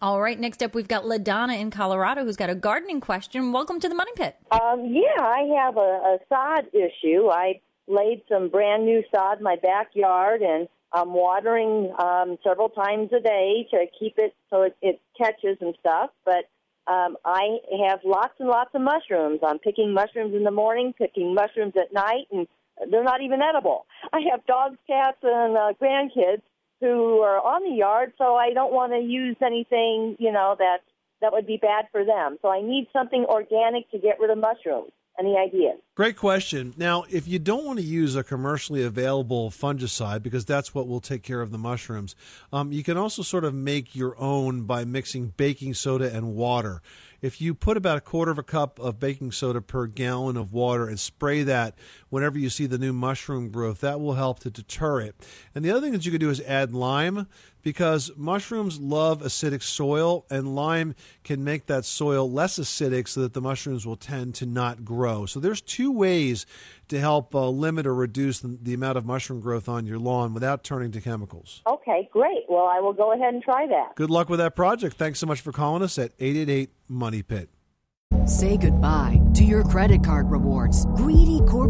All right, next up, we've got LaDonna in Colorado who's got a gardening question. Welcome to the Money Pit. Um, yeah, I have a, a sod issue. I laid some brand new sod in my backyard, and I'm watering um, several times a day to keep it so it, it catches and stuff. But um, I have lots and lots of mushrooms. I'm picking mushrooms in the morning, picking mushrooms at night, and they're not even edible. I have dogs, cats, and uh, grandkids who are on the yard, so I don't want to use anything, you know, that that would be bad for them. So I need something organic to get rid of mushrooms. Any ideas? Great question. Now, if you don't want to use a commercially available fungicide, because that's what will take care of the mushrooms, um, you can also sort of make your own by mixing baking soda and water. If you put about a quarter of a cup of baking soda per gallon of water and spray that whenever you see the new mushroom growth, that will help to deter it. And the other thing that you could do is add lime because mushrooms love acidic soil, and lime can make that soil less acidic so that the mushrooms will tend to not grow. So there's two ways to help uh, limit or reduce the, the, amount of mushroom growth on your lawn without turning to chemicals. Okay, great. Well, I will go ahead and try that. Good luck with that project. Thanks so much for calling us at 888 Money Pit. Say goodbye to your credit card rewards. Greedy